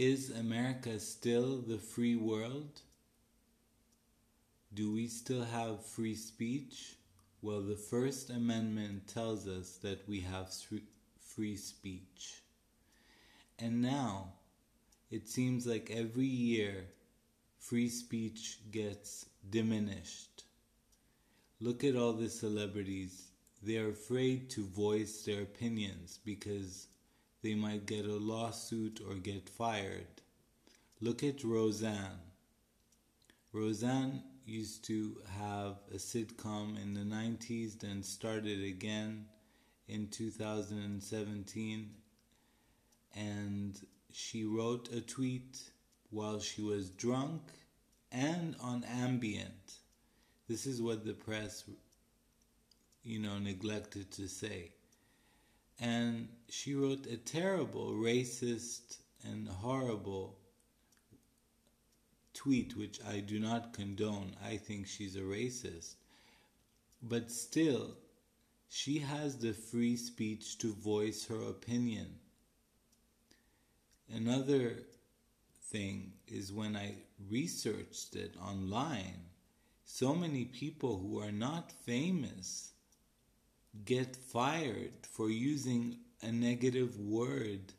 Is America still the free world? Do we still have free speech? Well, the First Amendment tells us that we have free speech. And now, it seems like every year free speech gets diminished. Look at all the celebrities. They are afraid to voice their opinions because they might get a lawsuit or get fired. Look at Roseanne. Roseanne used to have a sitcom in the 90s, then started again in 2017. And she wrote a tweet while she was drunk and on Ambien. This is what the press, you know, neglected to say. And she wrote a terrible, racist, and horrible tweet, which I do not condone. I think she's a racist. But still, she has the free speech to voice her opinion. Another thing is when I researched it online, so many people who are not famous get fired for using a negative word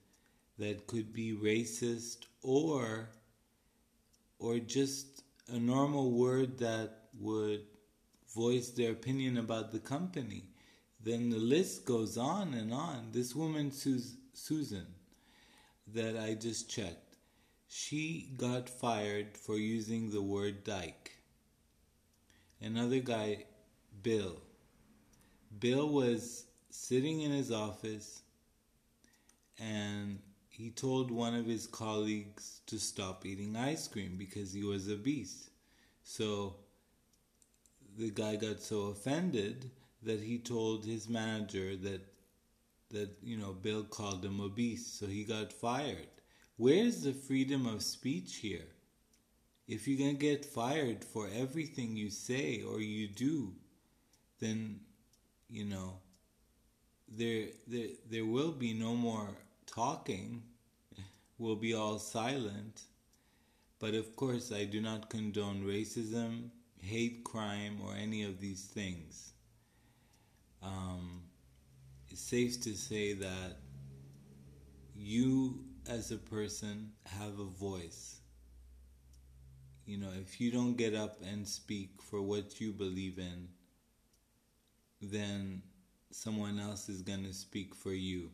that could be racist or or just a normal word that would voice their opinion about the company. Then the list goes on and on. This woman, Susan, that I just checked, she got fired for using the word dyke. Another guy, Bill. Bill was sitting in his office and he told one of his colleagues to stop eating ice cream because he was obese. So the guy got so offended that he told his manager that that you know Bill called him obese, so he got fired. Where's the freedom of speech here? If you're to get fired for everything you say or you do, then you know there there there will be no more talking We'll be all silent. But of course, I do not condone racism, hate crime, or any of these things. Um, it's safe to say that you, as a person, have a voice. You know, if you don't get up and speak for what you believe in, then someone else is going to speak for you.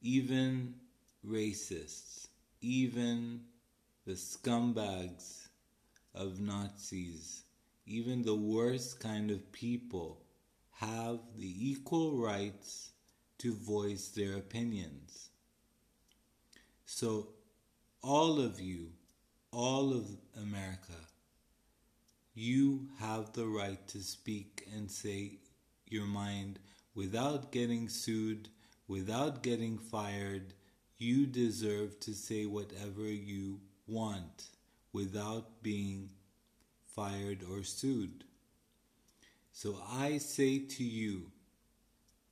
Even racists, even the scumbags of Nazis, even the worst kind of people have the equal rights to voice their opinions. So, all of you, all of America, you have the right to speak and say your mind without getting sued, without getting fired, you deserve to say whatever you want without being fired or sued. So I say to you,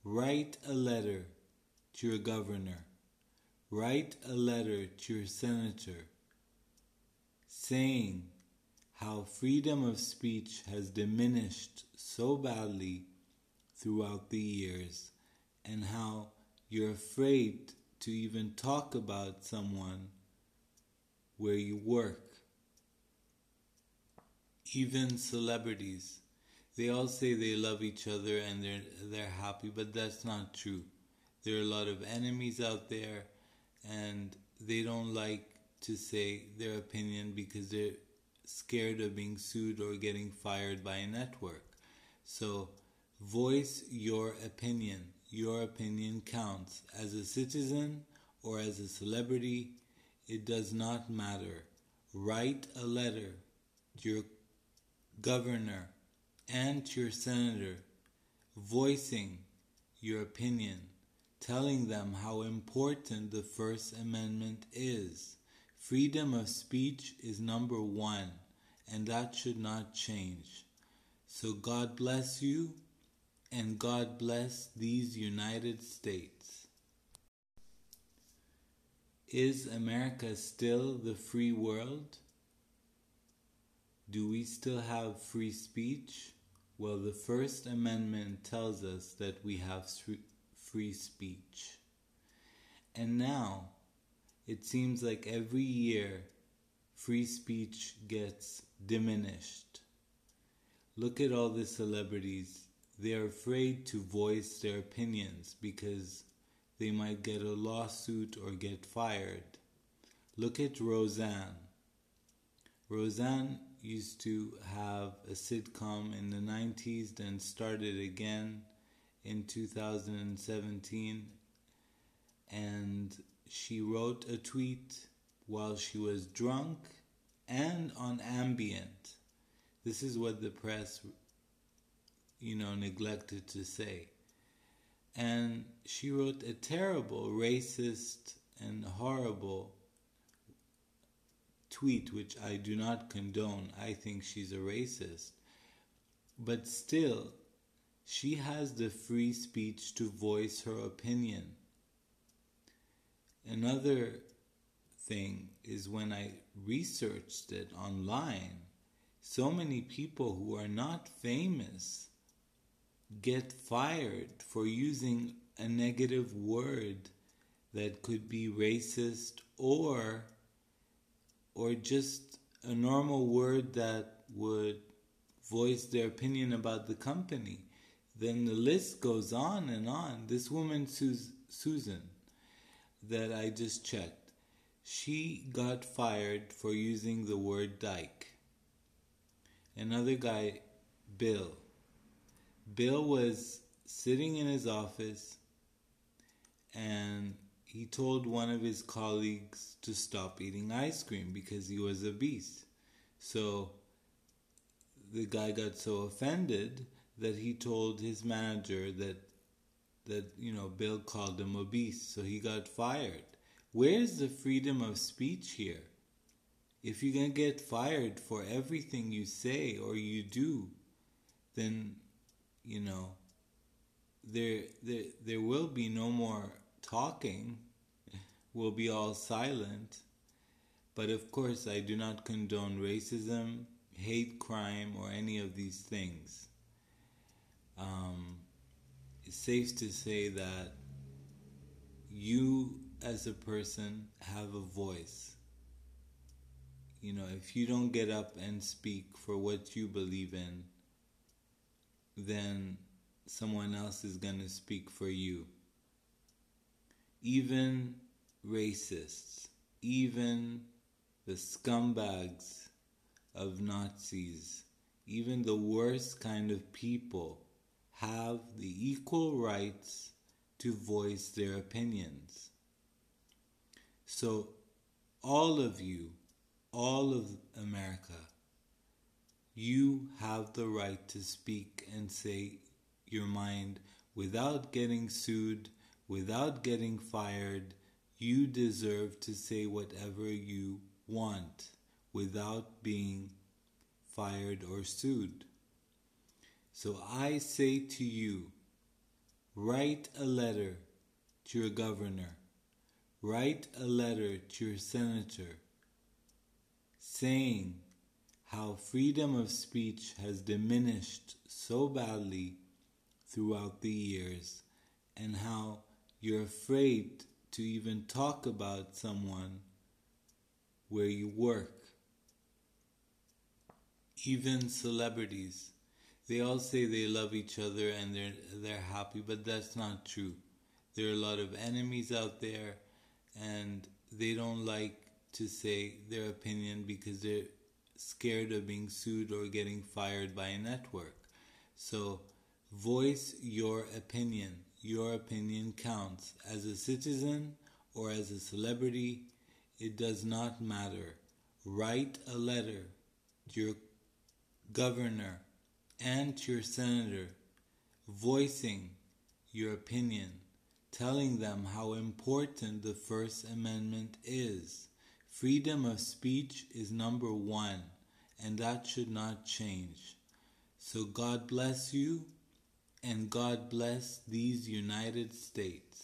write a letter to your governor, write a letter to your senator saying how freedom of speech has diminished so badly throughout the years and how you're afraid to even talk about someone where you work. Even celebrities, they all say they love each other and they're they're happy, but that's not true. There are a lot of enemies out there and they don't like to say their opinion because they're scared of being sued or getting fired by a network. So voice your opinion your opinion counts. As a citizen or as a celebrity, it does not matter. Write a letter to your governor and to your senator voicing your opinion, telling them how important the First Amendment is. Freedom of speech is number one, and that should not change. So God bless you and God bless these United States. Is America still the free world? Do we still have free speech? Well, the First Amendment tells us that we have free speech. And now, it seems like every year free speech gets diminished. Look at all the celebrities. They are afraid to voice their opinions because they might get a lawsuit or get fired. Look at Roseanne. Roseanne used to have a sitcom in the 90s, then started again in 2017. And she wrote a tweet while she was drunk and on Ambien. This is what the press, you know, neglected to say. And she wrote a terrible, racist, and horrible tweet, which I do not condone. I think she's a racist. But still, she has the free speech to voice her opinion. Another thing is when I researched it online, so many people who are not famous get fired for using a negative word that could be racist or or just a normal word that would voice their opinion about the company. Then the list goes on and on. This woman, Susan, that I just checked, she got fired for using the word dyke. Another guy, Bill. Bill was sitting in his office and he told one of his colleagues to stop eating ice cream because he was obese. So the guy got so offended that he told his manager that that you know Bill called him obese, so he got fired. Where's the freedom of speech here? If you're to get fired for everything you say or you do, then you know there there there will be no more talking We'll be all silent. But of course, I do not condone racism, hate crime, or any of these things. Um, it's safe to say that you, as a person, have a voice. You know, if you don't get up and speak for what you believe in, then someone else is going to speak for you. Even racists, even the scumbags of Nazis, even the worst kind of people have the equal rights to voice their opinions. So, all of you, all of America, you have the right to speak and say your mind without getting sued, without getting fired you deserve to say whatever you want without being fired or sued. So I say to you, write a letter to your governor, write a letter to your senator saying how freedom of speech has diminished so badly throughout the years and how you're afraid to even talk about someone where you work. Even celebrities, they all say they love each other and they're they're happy, but that's not true. There are a lot of enemies out there and they don't like to say their opinion because they're scared of being sued or getting fired by a network. So voice your opinion your opinion counts. As a citizen or as a celebrity, it does not matter. Write a letter to your governor and to your senator voicing your opinion, telling them how important the First Amendment is. Freedom of speech is number one, and that should not change. So God bless you and God bless these United States.